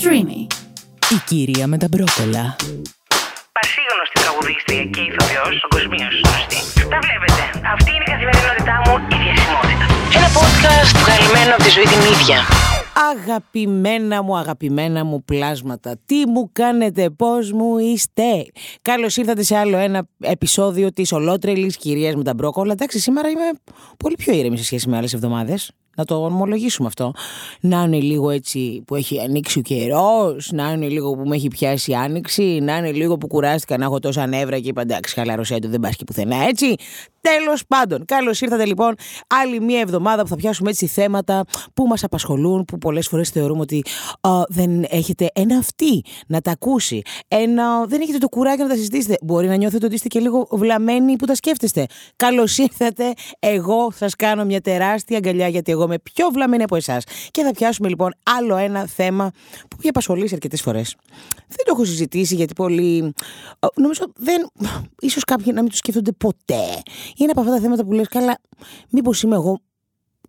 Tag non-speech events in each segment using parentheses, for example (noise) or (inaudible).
Streamy. Η κυρία με τα μπρόκολα. Πασίγνωστη τραγουδίστρια και ηθοποιός, παγκοσμίως γνωστή. Τα βλέπετε. Αυτή είναι η καθημερινότητά μου, η διασημότητα. Ένα podcast βγαλμένο από τη ζωή την ίδια. Αγαπημένα μου, αγαπημένα μου πλάσματα. Τι μου κάνετε, πώς μου είστε; Καλώς ήρθατε σε άλλο ένα επεισόδιο της ολότρελης κυρίας με τα μπρόκολα. Εντάξει, σήμερα είμαι πολύ πιο ήρεμη σε σχέση με άλλες εβδομάδες. Να το ομολογήσουμε αυτό. Να είναι λίγο έτσι που έχει ανοίξει ο καιρός, να είναι λίγο που με έχει πιάσει η άνοιξη, να είναι λίγο που κουράστηκα να έχω τόσα νεύρα και είπα εντάξει, χαλαρωσέ το, δεν πα και πουθενά έτσι. Τέλος πάντων, καλώς ήρθατε λοιπόν άλλη μία εβδομάδα που θα πιάσουμε έτσι θέματα που μας απασχολούν, που πολλές φορές θεωρούμε ότι α, δεν έχετε ένα αυτή να τα ακούσει. Ένα, δεν έχετε το κουράγιο να τα συζητήσετε. Μπορεί να νιώθετε ότι είστε και λίγο βλαμμένοι που τα σκέφτεστε. Καλώς ήρθατε. Εγώ σας κάνω μια τεράστια αγκαλιά γιατί εγώ είμαι πιο βλαμμένη από εσάς. Και θα πιάσουμε λοιπόν άλλο ένα θέμα που έχει απασχολήσει αρκετές φορές. Δεν το έχω συζητήσει γιατί πολύ. Νομίζω δεν. ίσως κάποιοι να μην το σκέφτονται ποτέ. Είναι από αυτά τα θέματα που λες καλά, μήπως είμαι εγώ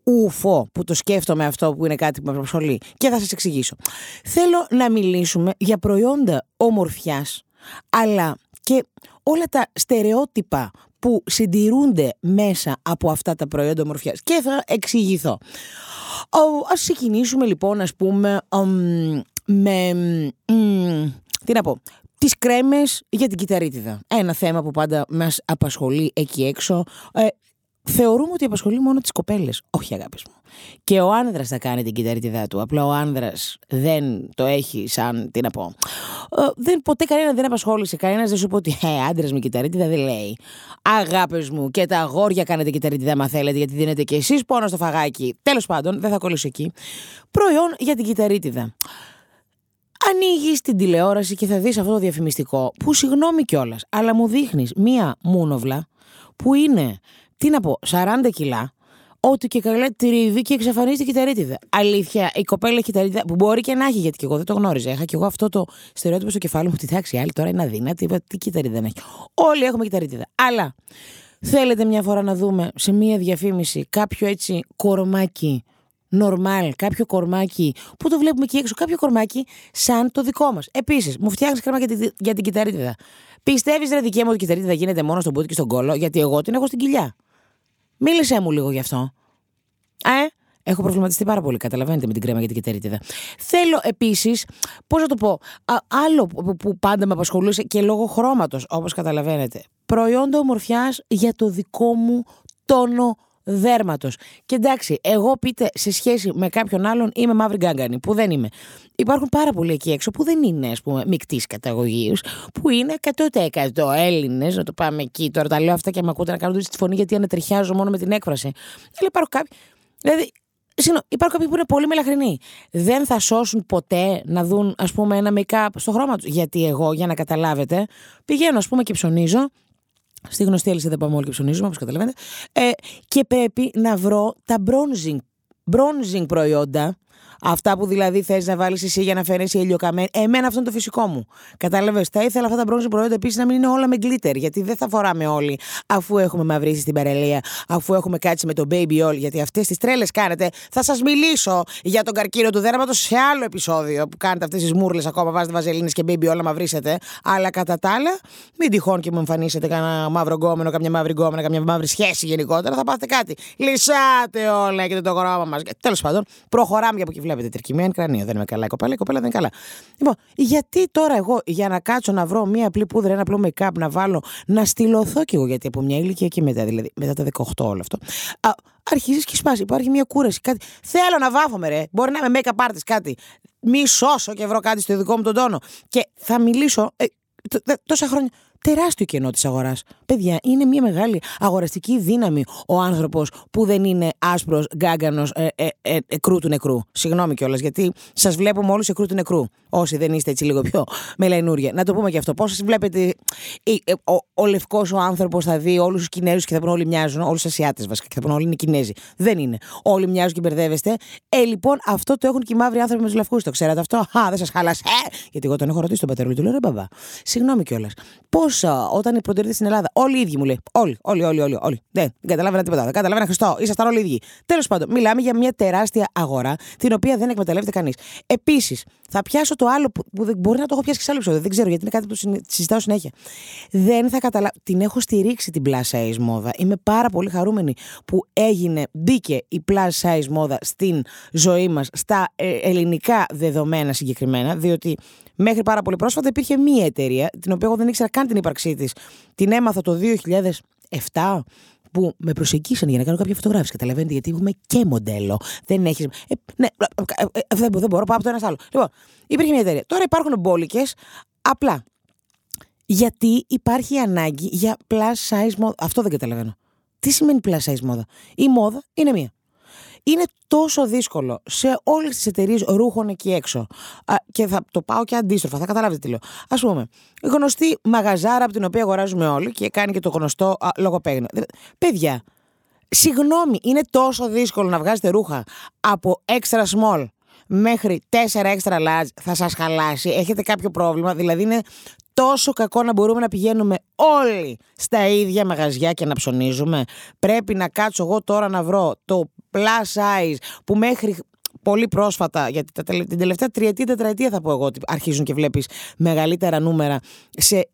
ουφό που το σκέφτομαι αυτό που είναι κάτι που με απασχολεί. Και θα σας εξηγήσω. Θέλω να μιλήσουμε για προϊόντα ομορφιάς, αλλά και όλα τα στερεότυπα που συντηρούνται μέσα από αυτά τα προϊόντα ομορφιάς. Και θα εξηγηθώ. Ας ξεκινήσουμε λοιπόν, ας πούμε, με... Τι να πω, τις κρέμες για την κυταρίτιδα. Ένα θέμα που πάντα μας απασχολεί εκεί έξω. Ε, θεωρούμε ότι απασχολεί μόνο τις κοπέλες. Όχι αγάπης μου. Και ο άνδρας θα κάνει την κυταρίτιδα του. Απλά ο άνδρας δεν το έχει σαν, τι να πω. Ε, δεν, ποτέ κανένα δεν απασχόλησε. Κανένας δεν σου πει ότι ε, άντρας με κυταρίτιδα δεν λέει. Αγάπες μου και τα αγόρια κάνετε κυταρίτιδα, μα θέλετε, γιατί δίνετε και εσείς πόνο στο φαγάκι. Τέλος πάντων, δεν θα κολλήσω εκεί. Προϊόν για την κυταρίτιδα ανοίγεις την τηλεόραση και θα δεις αυτό το διαφημιστικό που συγγνώμη κιόλας, αλλά μου δείχνεις μία μούνοβλα που είναι, τι να πω, 40 κιλά, ότι και καλά τριβή και εξαφανίζεται η κυταρίτιδα. Αλήθεια, η κοπέλα έχει κυταρίτιδα που μπορεί και να έχει, γιατί και εγώ δεν το γνώριζα. Είχα και εγώ αυτό το στερεότυπο στο κεφάλι μου ότι εντάξει, άλλη τώρα είναι αδύνατη. Είπα τι κυταρίτιδα έχει. Όλοι έχουμε κυταρίτιδα. Αλλά θέλετε μια φορά να δούμε σε μία διαφήμιση κάποιο έτσι κορμάκι νορμάλ, κάποιο κορμάκι που το βλέπουμε εκεί έξω, κάποιο κορμάκι σαν το δικό μας. Επίσης, μου φτιάχνεις κρέμα για, τη, για την κυταρίτιδα. Πιστεύεις, ρε δικέ μου, ότι η κυταρίτιδα γίνεται μόνο στον πούτι και στον κόλο, γιατί εγώ την έχω στην κοιλιά. Μίλησέ μου λίγο γι' αυτό. Ε, έχω προβληματιστεί πάρα πολύ, καταλαβαίνετε, με την κρέμα για την κυταρίτιδα. Θέλω επίσης, πώς να το πω, α, άλλο που πάντα με απασχολούσε και λόγω χρώματος, όπως καταλαβαίνετε. Προϊόντα ομορφιάς για το δικό μου τόνο δέρματος. Και εντάξει, εγώ πείτε σε σχέση με κάποιον άλλον είμαι μαύρη γκάγκανη, που δεν είμαι. Υπάρχουν πάρα πολλοί εκεί έξω που δεν είναι, ας πούμε, μεικτής καταγωγής, που είναι 100% Έλληνες, να το πάμε εκεί. Τώρα τα λέω αυτά και με ακούτε να κάνω τη φωνή γιατί ανατριχιάζω μόνο με την έκφραση. Αλλά υπάρχουν κάποιοι. Δηλαδή, Συγγνώμη, υπάρχουν κάποιοι που είναι πολύ μελαχρινοί. Δεν θα σώσουν ποτέ να δουν, ας πούμε, ένα make-up στο χρώμα τους. Γιατί εγώ, για να καταλάβετε, πηγαίνω, ας πούμε, και ψωνίζω Στη γνωστή αλυσίδα πάμε όλοι και ψωνίζουμε, όπως καταλαβαίνετε. Ε, και πρέπει να βρω τα bronzing, bronzing προϊόντα Αυτά που δηλαδή θες να βάλεις εσύ για να φαίνεσαι ηλιοκαμένη. Εμένα αυτό είναι το φυσικό μου. Κατάλαβες. Θα ήθελα αυτά τα μπρόζι προϊόντα επίσης να μην είναι όλα με glitter. Γιατί δεν θα φοράμε όλοι αφού έχουμε μαυρίσει στην παρελία, αφού έχουμε κάτσει με το baby all. Γιατί αυτές τις τρέλες κάνετε. Θα σας μιλήσω για τον καρκίνο του δέρματο σε άλλο επεισόδιο που κάνετε αυτές τις μούρλες ακόμα. Βάζετε βαζελίνες και baby all να μαυρίσετε. Αλλά κατά τα άλλα, μην τυχόν και μου εμφανίσετε κανένα μαύρο γκόμενο, καμιά μαύρη γκόμενο, καμιά μαύρη σχέση γενικότερα. Θα πάτε κάτι. Λυσάτε όλα, έχετε το χρώμα μας. Τέλος πάντων, προχωράμε για από εκεί βλέπετε τρικυμένη κρανίο. Δεν είμαι καλά η κοπέλα, η κοπέλα δεν είναι καλά. Λοιπόν, γιατί τώρα εγώ για να κάτσω να βρω μία απλή πούδρα, ένα απλό make-up να βάλω, να στυλωθώ κι εγώ, γιατί από μια ηλικία και μετά, δηλαδή μετά τα 18 όλο αυτό. Α, αρχίζεις και σπάσει. Υπάρχει μια κούραση. Κάτι. Θέλω να βάφομαι, ρε. Μπορεί να είμαι make-up artist κάτι. Μη σώσω και βρω κάτι στο δικό μου τον τόνο. Και θα μιλήσω. Ε, τόσα χρόνια τεράστιο κενό της αγοράς. Παιδιά, είναι μια μεγάλη αγοραστική δύναμη ο άνθρωπος που δεν είναι άσπρος γκάγκανος ε, ε, ε, εκρού του νεκρού. Συγγνώμη κιόλας, γιατί σας βλέπουμε όλους εκρού του νεκρού. Όσοι δεν είστε έτσι λίγο πιο μελαϊνούρια. Να το πούμε και αυτό. Πώς σας βλέπετε, ε, ο, ο λευκός ο άνθρωπος θα δει όλους τους Κινέζους και θα πούνε όλοι μοιάζουν. Όλους τους Ασιάτες βασικά και θα πούνε όλοι είναι Κινέζοι. Δεν είναι. Όλοι μοιάζουν και μπερδεύεστε. Ε, λοιπόν, αυτό το έχουν και οι μαύροι άνθρωποι με τους λευκούς. Το ξέρατε αυτό; Α, δεν σας χάλασε. Ε, γιατί εγώ τον έχω ρωτήσει τον πατέρα του. Λέω ρε μπαμπά. Συγγνώμη κιόλας. Πώς όταν η πρωτεύουσα στην Ελλάδα, όλοι οι ίδιοι μου λέει. Όλοι, όλοι, όλοι, όλοι. όλοι. Δεν, δεν καταλάβαινα τίποτα. Δεν καταλάβαινα Χριστό. Ήσασταν όλοι οι ίδιοι. Τέλος πάντων, μιλάμε για μια τεράστια αγορά την οποία δεν εκμεταλλεύεται κανείς. Επίσης, θα πιάσω το άλλο που, που δεν μπορεί να το έχω πιάσει και σε άλλο επεισόδιο. Δεν ξέρω γιατί είναι κάτι που συνε- συζητάω συνέχεια. Δεν θα καταλάβω. Την έχω στηρίξει την plus size μόδα. Είμαι πάρα πολύ χαρούμενη που έγινε, μπήκε η plus size μόδα στην ζωή μας, στα ε, ελληνικά δεδομένα συγκεκριμένα, διότι μέχρι πάρα πολύ πρόσφατα υπήρχε μία εταιρεία, την οποία εγώ δεν ήξερα καν την ύπαρξή της. Την έμαθα το 2007 που με προσεγγίσαν για να κάνω κάποια φωτογράφηση. Καταλαβαίνετε, γιατί έχουμε και μοντέλο. Δεν έχει. Ε, ναι, ε, ε, ε, δεν, δεν μπορώ, πάω από το ένας στο άλλο. Λοιπόν, υπήρχε μια εταιρεία. Τώρα υπάρχουν μπόλικες. Απλά. Γιατί υπάρχει ανάγκη για plus size μόδα. Αυτό δεν καταλαβαίνω. Τι σημαίνει plus size μόδα; Η μόδα είναι μία. Είναι τόσο δύσκολο σε όλες τις εταιρείες ρούχων εκεί έξω. Α, και θα το πάω και αντίστροφα, θα καταλάβετε τι λέω. Α πούμε, γνωστή μαγαζάρα από την οποία αγοράζουμε όλοι και κάνει και το γνωστό α, λογοπαίγνιο. Ε, Παιδιά, συγγνώμη, είναι τόσο δύσκολο να βγάζετε ρούχα από extra small μέχρι 4 extra large θα σας χαλάσει. Έχετε κάποιο πρόβλημα, δηλαδή είναι τόσο κακό να μπορούμε να πηγαίνουμε όλοι στα ίδια μαγαζιά και να ψωνίζουμε. Πρέπει να κάτσω εγώ τώρα να βρω το plus size που μέχρι πολύ πρόσφατα, γιατί τα τελε- την τελευταία τριετία, τετραετία θα πω εγώ ότι αρχίζουν και βλέπεις μεγαλύτερα νούμερα σε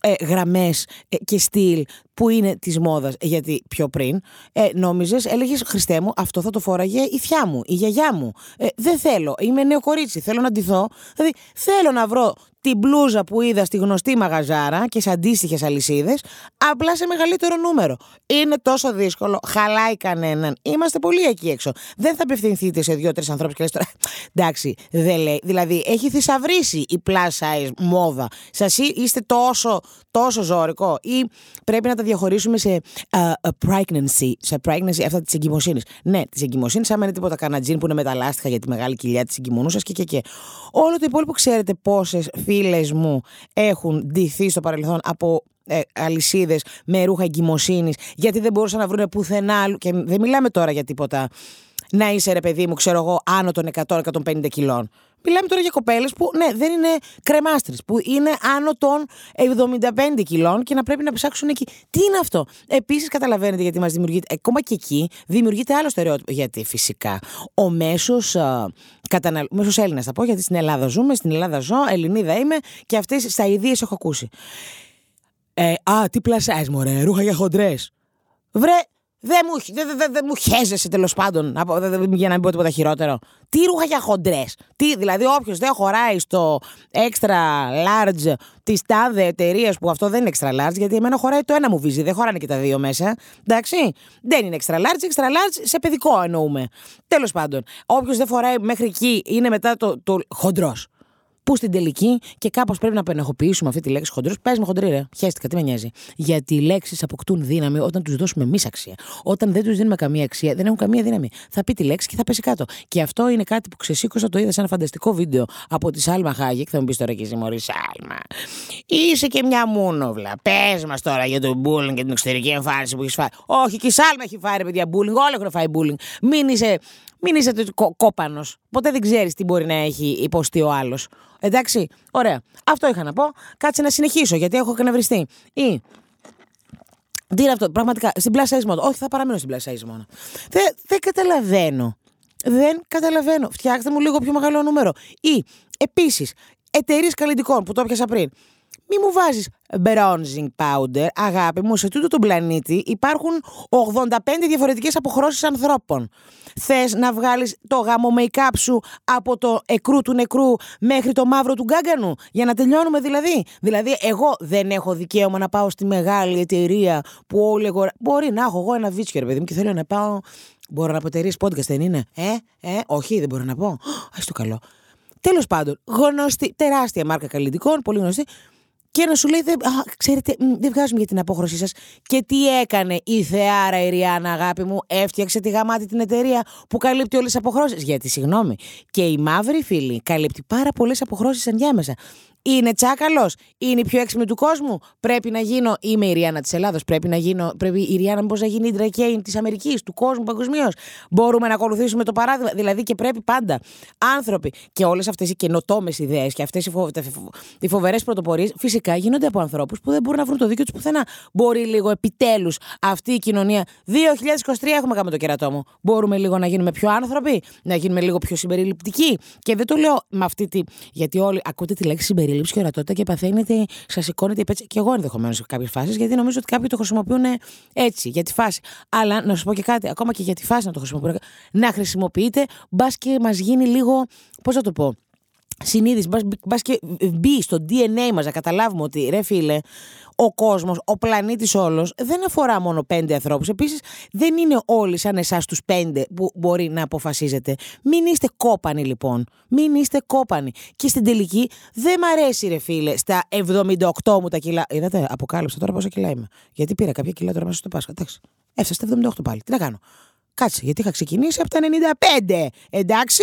ε, γραμμές ε, και στυλ που είναι της μόδας. Γιατί πιο πριν ε, νόμιζες, έλεγες Χριστέ μου αυτό θα το φόραγε η θιά μου, η γιαγιά μου. Ε, δεν θέλω, είμαι νέο κορίτσι θέλω να ντυθώ, δηλαδή θέλω να βρω την μπλούζα που είδα στη γνωστή μαγαζάρα και σε αντίστοιχες αλυσίδες, απλά σε μεγαλύτερο νούμερο. Είναι τόσο δύσκολο, χαλάει κανέναν. Είμαστε πολύ εκεί έξω. Δεν θα απευθυνθείτε σε δύο-τρεις ανθρώπους και λες τώρα. Εντάξει, δεν λέει. Δηλαδή, έχει θησαυρίσει η plus size μόδα. Σας είστε τόσο, τόσο ζώρικο, ή πρέπει να τα διαχωρίσουμε σε uh, pregnancy, σε pregnancy αυτά της εγκυμοσύνης. Ναι, της εγκυμοσύνης, άμα είναι τίποτα κανένα τζιν που είναι με τα λάστιχα για τη μεγάλη κοιλιά της εγκυμονούσας και, και, και. Όλο το υπόλοιπο ξέρετε πόσες φίλες μου έχουν ντυθεί στο παρελθόν από ε, αλυσίδες με ρούχα εγκυμοσύνης, γιατί δεν μπορούσαν να βρουν πουθενά άλλου. Και δεν μιλάμε τώρα για τίποτα να είσαι ρε παιδί μου, ξέρω εγώ, άνω των 100-150 κιλών. Μιλάμε τώρα για κοπέλες που ναι, δεν είναι κρεμάστρες, που είναι άνω των 75 κιλών και να πρέπει να ψάξουν εκεί. Τι είναι αυτό; Επίσης, καταλαβαίνετε γιατί μας δημιουργείται, ακόμα και εκεί δημιουργείται άλλο στερεότυπο. Γιατί φυσικά ο μέσος καταναλ... μέσος Έλληνας, θα πω, γιατί στην Ελλάδα ζούμε, στην Ελλάδα ζω, Ελληνίδα είμαι και αυτές στα ιδίες έχω ακούσει. Ε, α, τι πλασιάζει, μωρέ, ρούχα για χοντρές. Βρε, δεν μου, δε, δε, δε, δε μου χέζεσαι τέλος πάντων, από- δε- δε- για να μην πω τίποτα χειρότερο. Τι ρούχα για χοντρές; Τι, δηλαδή, όποιος δεν χωράει στο extra large της τάδε εταιρείας που αυτό δεν είναι extra large, γιατί εμένα χωράει το ένα μου βίζι, δεν χωράνε και τα δύο μέσα. Εντάξει; Δεν είναι extra large, extra large σε παιδικό εννοούμε. Τέλος πάντων, όποιος δεν φοράει μέχρι εκεί είναι μετά το, το χοντρός. Που στην τελική και κάπως πρέπει να πενεχοποιήσουμε αυτή τη λέξη χοντρός. Πες με χοντρή, ρε. Χαίστηκα, τι με νοιάζει. Γιατί οι λέξεις αποκτούν δύναμη όταν τους δώσουμε εμείς αξία. Όταν δεν τους δίνουμε καμία αξία, δεν έχουν καμία δύναμη. Θα πει τη λέξη και θα πέσει κάτω. Και αυτό είναι κάτι που ξεσήκωσα, το είδα σε ένα φανταστικό βίντεο από τη Σάλμα Χάγεκ. Θα μου πεις τώρα και εσύ, Μωρή Σάλμα. Είσαι και μια μούνοβλα. Πες μας τώρα για το bullying και την εξωτερική εμφάνιση που έχεις φάει. Όχι, και η Σάλμα έχει φάει ρε παιδιά bullying. Όλοι έχουν φάει bullying. Μην είσαι, μην είσαι κο, κόπανος. Ποτέ δεν ξέρεις τι μπορεί να έχει υποστεί ο άλλος. Εντάξει, ωραία. Αυτό είχα να πω. Κάτσε να συνεχίσω γιατί έχω εκνευριστεί. Ή τι είναι αυτό, πραγματικά, στην plus size μόνο. Όχι, θα παραμείνω στην plus size μόνο. Δεν, δεν καταλαβαίνω. Δεν καταλαβαίνω. Φτιάξτε μου λίγο πιο μεγάλο νούμερο. Ή, επίσης, εταιρείες καλλιτικών που το έπιασα πριν. Μη μου βάζεις bronzing powder, αγάπη μου, σε τούτο τον πλανήτη υπάρχουν 85 διαφορετικές αποχρώσεις ανθρώπων. Θες να βγάλεις το γάμο make-up σου από το εκρού του νεκρού μέχρι το μαύρο του γκάγκανου, για να τελειώνουμε δηλαδή. Δηλαδή, εγώ δεν έχω δικαίωμα να πάω στη μεγάλη εταιρεία που όλοι αγορά... Μπορεί να έχω εγώ ένα βίτσιο, ρε παιδί μου, και θέλω να πάω... Μπορώ να πω εταιρείε podcast, δεν είναι. Ε, ε, όχι, δεν μπορώ να πω. Α το καλό. Τέλος πάντων, γνωστή, τεράστια μάρκα καλλιτικών, πολύ γνωστή. Και να σου λέει, δεν, α, ξέρετε, μ, δεν βγάζουμε για την απόχρωσή σας. Και τι έκανε η Θεάρα η Ριάννα, αγάπη μου, έφτιαξε τη γαμάτη την εταιρεία που καλύπτει όλες τις αποχρώσεις. Γιατί, συγγνώμη, και η μαύρη φίλη καλύπτει πάρα πολλές αποχρώσεις ενδιάμεσα. Είναι τσάκαλος; Είναι η πιο έξυπνη του κόσμου; Πρέπει να γίνω. Είμαι η Ριάννα της Ελλάδος. Πρέπει να γίνω. Πρέπει η Ριάννα μήπως να γίνει η Ντρακέιν της Αμερικής, του κόσμου παγκοσμίως. Μπορούμε να ακολουθήσουμε το παράδειγμα. Δηλαδή και πρέπει πάντα άνθρωποι και όλες αυτές οι καινοτόμες ιδέες και αυτές οι, φο... οι φοβερές πρωτοπορίες φυσικά γίνονται από ανθρώπους που δεν μπορούν να βρουν το δίκιο τους πουθενά. Μπορεί λίγο επιτέλους αυτή η κοινωνία. 2023 έχουμε κάνει το κερατό μου. Μπορούμε λίγο να γίνουμε πιο άνθρωποι, να γίνουμε λίγο πιο συμπεριληπτικοί. Και δεν το λέω με αυτή τη. Γιατί όλοι ακούτε τη λέξη συμπερίληψη και ορατότητα και παθαίνετε, σας σηκώνετε πέτσα. Και εγώ ενδεχομένως σε κάποιες φάσεις, γιατί νομίζω ότι κάποιοι το χρησιμοποιούν έτσι, για τη φάση. Αλλά να σου πω και κάτι, ακόμα και για τη φάση να το χρησιμοποιούν. Να χρησιμοποιείτε, μπας και μας γίνει λίγο. Πώς να το πω συνείδηση, μπας και μπει στο DNA μας να καταλάβουμε ότι ρε φίλε, ο κόσμος, ο πλανήτης όλος δεν αφορά μόνο πέντε ανθρώπους. Επίσης, δεν είναι όλοι σαν εσάς τους πέντε που μπορεί να αποφασίζετε. Μην είστε κόπανοι λοιπόν. Μην είστε κόπανοι. Και στην τελική δεν μ' αρέσει, ρε φίλε, στα 78 μου τα κιλά. Είδατε, αποκάλυψα τώρα πόσα κιλά είμαι. Γιατί πήρα κάποια κιλά τώρα μέσα στο Πάσχα. Εντάξει. Έφτασα στα 78 πάλι. Τι να κάνω. Κάτσε, γιατί είχα ξεκινήσει από τα 95. Εντάξει.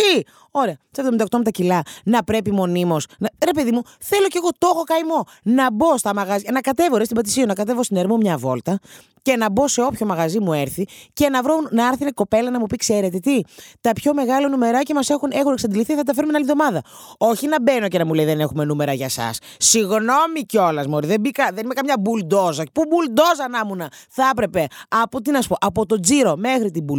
Ωραία. Στα 78 με τα κιλά. Να πρέπει μονίμως. Να... Ρε, παιδί μου, θέλω κι εγώ το έχω καημό. Να μπω στα μαγαζιά. Να κατέβω ρε, στην Πατησίου, να κατέβω στην Ερμού μια βόλτα και να μπω σε όποιο μαγαζί μου έρθει και να βρω να έρθει μια κοπέλα να μου πει: Ξέρετε τι, τα πιο μεγάλα νουμεράκια μας έχουν, έχουν εξαντληθεί, θα τα φέρουμε άλλη εβδομάδα. Όχι να μπαίνω και να μου λέει: Δεν έχουμε νούμερα για εσά. Συγγνώμη κιόλας, Μωρή, δεν, μπήκα, δεν είμαι καμιά μπουλντόζα. Πού μπουλντόζα να ήμουν. Θα έπρεπε από, τι να σου πω, από το τζίρο μέχρι την μπουλντόζα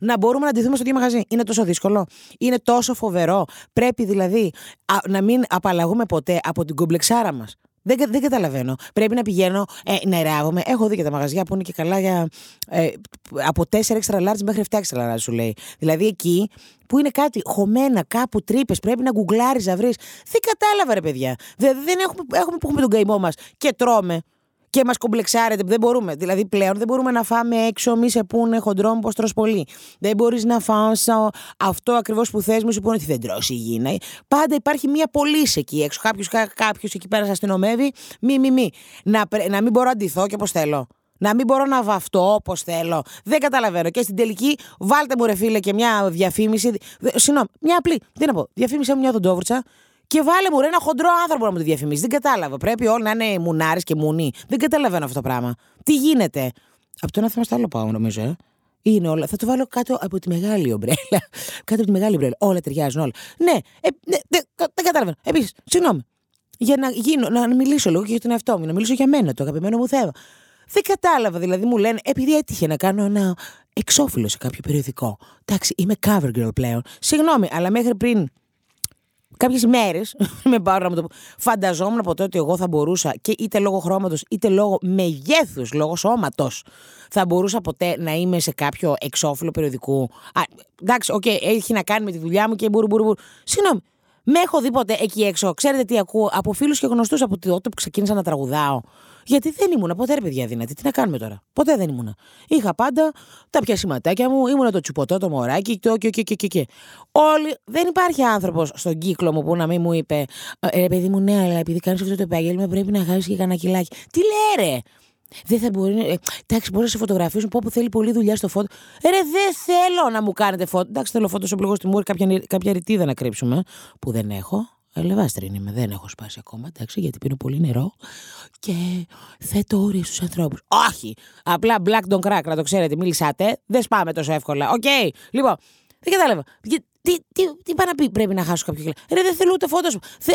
να μπορούμε να ντυθούμε στο ίδιο μαγαζί. Είναι τόσο δύσκολο. Είναι τόσο φοβερό. Πρέπει δηλαδή α, να μην απαλλαγούμε ποτέ από την κομπλεξάρα μας. Δεν, δεν καταλαβαίνω. Πρέπει να πηγαίνω ε, να εράγομαι. Έχω δει και τα μαγαζιά που είναι και καλά για. Ε, από 4 extra large μέχρι 7 extra large σου λέει. Δηλαδή εκεί που είναι κάτι χωμένα, κάπου τρύπες, πρέπει να γκουγκλάρεις να βρεις. Δεν κατάλαβα, ρε παιδιά. Δεν, δεν έχουμε, έχουμε που έχουμε τον καημό μας και τρώμε και μας κομπλεξάρετε που δεν μπορούμε. Δηλαδή πλέον δεν μπορούμε να φάμε έξω, μη σε πούνε χοντρό πω τρώ πολύ. Δεν μπορείς να φάω αυτό ακριβώς που θες, μου σου πούνε ότι δεν τρώ υγιεινά. Πάντα υπάρχει μία πωλήση εκεί έξω. Κάποιος κάποιος εκεί πέρα σας αστυνομεύει. Μη, μη, μη. Να, να μην μπορώ να αντιθώ και όπως θέλω. Να μην μπορώ να βαφτώ όπως θέλω. Δεν καταλαβαίνω. Και στην τελική, βάλτε μου ρε φίλε και μια διαφήμιση. Συγγνώμη, μια απλή. Τι να πω. Διαφήμιση μου μια δοντόβουρτσα και βάλε μου ρε, ένα χοντρό άνθρωπο να μου το διαφημίσει. Δεν κατάλαβα. Πρέπει όλοι να είναι μουνάρες και μουνί. Δεν καταλαβαίνω αυτό το πράγμα. Τι γίνεται; Από το ένα θέμα στο άλλο πάω, νομίζω. Ε. Είναι όλα. Θα το βάλω κάτω από τη μεγάλη ομπρέλα. (laughs) κάτω από τη μεγάλη ομπρέλα. Όλα ταιριάζουν όλα. Ναι, ε, ναι δεν δε, καταλαβαίνω. Επίσης, συγγνώμη. Για να, γίνω, να μιλήσω λίγο και για τον εαυτό μου, να μιλήσω για μένα, το αγαπημένο μου θέμα. Δεν κατάλαβα, δηλαδή μου λένε, επειδή έτυχε να κάνω ένα εξώφυλλο σε κάποιο περιοδικό. Εντάξει, είμαι cover girl πλέον. Συγγνώμη, αλλά μέχρι πριν κάποιες μέρες, (laughs) με πάρω να μου το πω, φανταζόμουν από τότε ότι εγώ θα μπορούσα και είτε λόγω χρώματος είτε λόγω μεγέθους, λόγω σώματος, θα μπορούσα ποτέ να είμαι σε κάποιο εξώφυλλο περιοδικού. Α, εντάξει, OK, έχει να κάνει με τη δουλειά μου και μπούρου μπούρου. Συγγνώμη, με έχω δει ποτέ εκεί έξω. Ξέρετε τι ακούω; Από φίλους και γνωστούς από τότε που ξεκίνησα να τραγουδάω. Γιατί δεν ήμουν ποτέ ρε παιδιά αδύνατη. Τι να κάνουμε τώρα; Ποτέ δεν ήμουν. Είχα πάντα τα πιασιματάκια μου, ήμουν το τσουπωτό, το μωράκι και και και και και. Όλοι, δεν υπάρχει άνθρωπος στον κύκλο μου που να μην μου είπε «Ε, Ρε παιδί μου, ναι, αλλά επειδή κάνεις αυτό το επάγγελμα πρέπει να χάσεις και κανένα κιλάκι. Τι λέει ρε! Δεν θα μπορεί. Ε, εντάξει, μπορεί να σε φωτογραφίσουν. Πω που θέλει πολλή δουλειά στο φώτο. Ρε, δεν θέλω να μου κάνετε φώτο. Εντάξει, θέλω φώτο στο πληγός στη μούρη, κάποια, κάποια ρητίδα να κρύψουμε. Που δεν έχω. Ελεβάστρη είμαι, δεν έχω σπάσει ακόμα, εντάξει, γιατί πίνω πολύ νερό και θέτω όρια στους ανθρώπους. Όχι! Απλά black don't crack, να το ξέρετε, μίλησατε. Δεν σπάμε τόσο εύκολα. Οκ, okay. λοιπόν, δεν κατάλαβα. Τι, τι, τι πάει να πει, πρέπει να χάσω κάποιο κιλά. Ρε, δεν θέλω ούτε φώτο.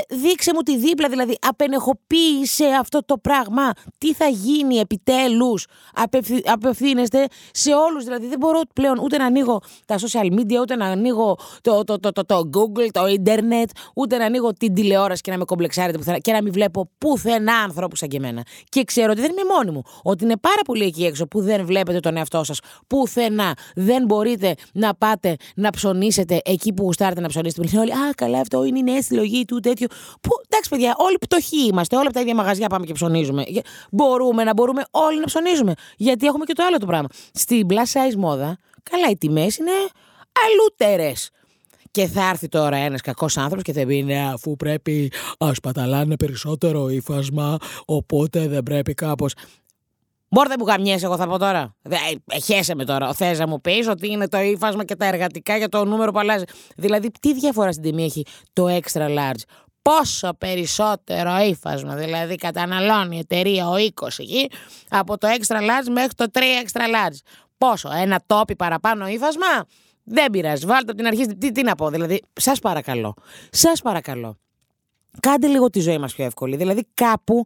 Δείξε μου τη δίπλα, δηλαδή. Απενεχοποίησε αυτό το πράγμα. Τι θα γίνει επιτέλους; Απευθυ, απευθύνεστε σε όλους. Δηλαδή, δεν μπορώ πλέον ούτε να ανοίγω τα social media, ούτε να ανοίγω το, το, το, το, το Google, το Ιντερνετ, ούτε να ανοίγω την τηλεόραση και να με κομπλεξάρετε πουθενά και να μην βλέπω πουθενά ανθρώπους σαν και εμένα. Και ξέρω ότι δεν είμαι μόνη μου. Ότι είναι πάρα πολύ εκεί έξω που δεν βλέπετε τον εαυτό σας πουθενά. Δεν μπορείτε να πάτε να ψωνίσετε εκεί που γουστάρετε να ψωνίσετε, που λένε όλοι, Α, καλά, αυτό είναι η νέα συλλογή του, τέτοιο. Που, εντάξει, παιδιά, όλοι πτωχοί είμαστε, όλα από τα ίδια μαγαζιά πάμε και ψωνίζουμε. Μπορούμε να μπορούμε όλοι να ψωνίζουμε. Γιατί έχουμε και το άλλο το πράγμα. Στην plus size μόδα, καλά, οι τιμές είναι αλούτερες. Και θα έρθει τώρα ένας κακός άνθρωπος και θα πει: Ναι, αφού πρέπει να σπαταλάνε περισσότερο ύφασμα, οπότε δεν πρέπει κάπως. Μόρδε μου γαμιέσαι, εγώ θα πω τώρα. Ε, χέσε με τώρα. Θες να μου πεις ότι είναι το ύφασμα και τα εργατικά για το νούμερο που αλλάζει. Δηλαδή, τι διαφορά στην τιμή έχει το extra large; πόσο περισσότερο ύφασμα, δηλαδή καταναλώνει η εταιρεία ο 20 εκεί, από το extra large μέχρι το 3 extra large; Πόσο, ένα τόπι παραπάνω ύφασμα, δεν πειράζει. Βάλτε από την αρχή. Τι, τι να πω, δηλαδή, σας παρακαλώ. Σας παρακαλώ. Κάντε λίγο τη ζωή μας πιο εύκολη. Δηλαδή, κάπου,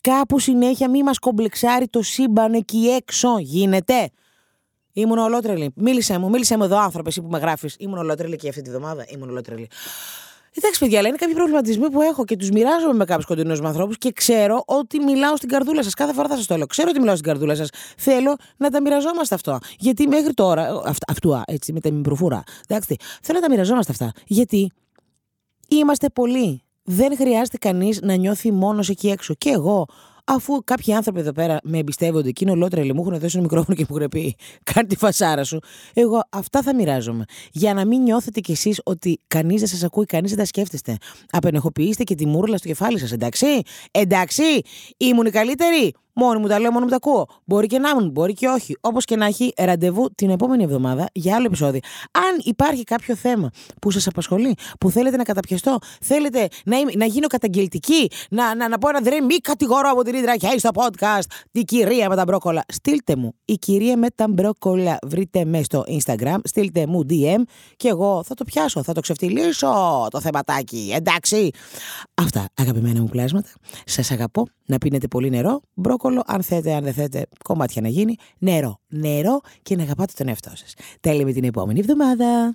κάπου συνέχεια μη μας κομπλεξάρει το σύμπαν εκεί έξω. Γίνεται. Ήμουν ολότρελη. Μίλησε μου, μίλησε μου εδώ άνθρωπος, εσύ που με γράφεις. Ήμουν ολότρελη και αυτή τη βδομάδα. Ήμουν ολότρελη. Εντάξει, παιδιά, αλλά είναι κάποιοι προβληματισμοί που έχω και τους μοιράζομαι με κάποιους κοντινούς ανθρώπους και ξέρω ότι μιλάω στην καρδούλα σας. Κάθε φορά θα σας το λέω. Ξέρω ότι μιλάω στην καρδούλα σας. Θέλω να τα μοιραζόμαστε αυτό. Γιατί μέχρι τώρα. Αυ, αυτού, έτσι, με τα προφούρα. Εντάξει, θέλω να τα μοιραζόμαστε αυτά. Γιατί είμαστε πολλοί. Δεν χρειάζεται κανείς να νιώθει μόνος εκεί έξω. Και εγώ αφού κάποιοι άνθρωποι εδώ πέρα με εμπιστεύονται και είναι ολότρελοι, μου έχουν δώσει ένα μικρόφωνο και μου έχουν πει: Κάνει τη φασάρα σου. Εγώ αυτά θα μοιράζομαι. Για να μην νιώθετε κι εσείς ότι κανείς δεν σας ακούει, κανείς δεν τα σκέφτεστε. Απενεχοποιήστε και τη μούρλα στο κεφάλι σας, εντάξει. Εντάξει, ήμουν η καλύτερη. Μόνοι μου τα λέω, μόνο μου τα ακούω. Μπορεί και να ήμουν, μπορεί και όχι. Όπως και να έχει, ραντεβού την επόμενη εβδομάδα για άλλο επεισόδιο. Αν υπάρχει κάποιο θέμα που σας απασχολεί, που θέλετε να καταπιαστώ, θέλετε να, είμαι, να γίνω καταγγελτική, να, να, να πω ένα δρέμι, μη κατηγορώ από την ίδρα και στο podcast τη κυρία με τα μπρόκολα. Στείλτε μου η κυρία με τα μπρόκολα. Βρείτε με στο Instagram, στείλτε μου DM και εγώ θα το πιάσω, θα το ξεφτυλίσω το θεματάκι. Εντάξει. Αυτά, αγαπημένα μου πλάσματα. Σας αγαπώ. Να πίνετε πολύ νερό, μπρόκολο, αν θέτε, αν δεν θέτε, κομμάτια να γίνει. Νερό, νερό και να αγαπάτε τον εαυτό σας. Τέλει με την επόμενη εβδομάδα.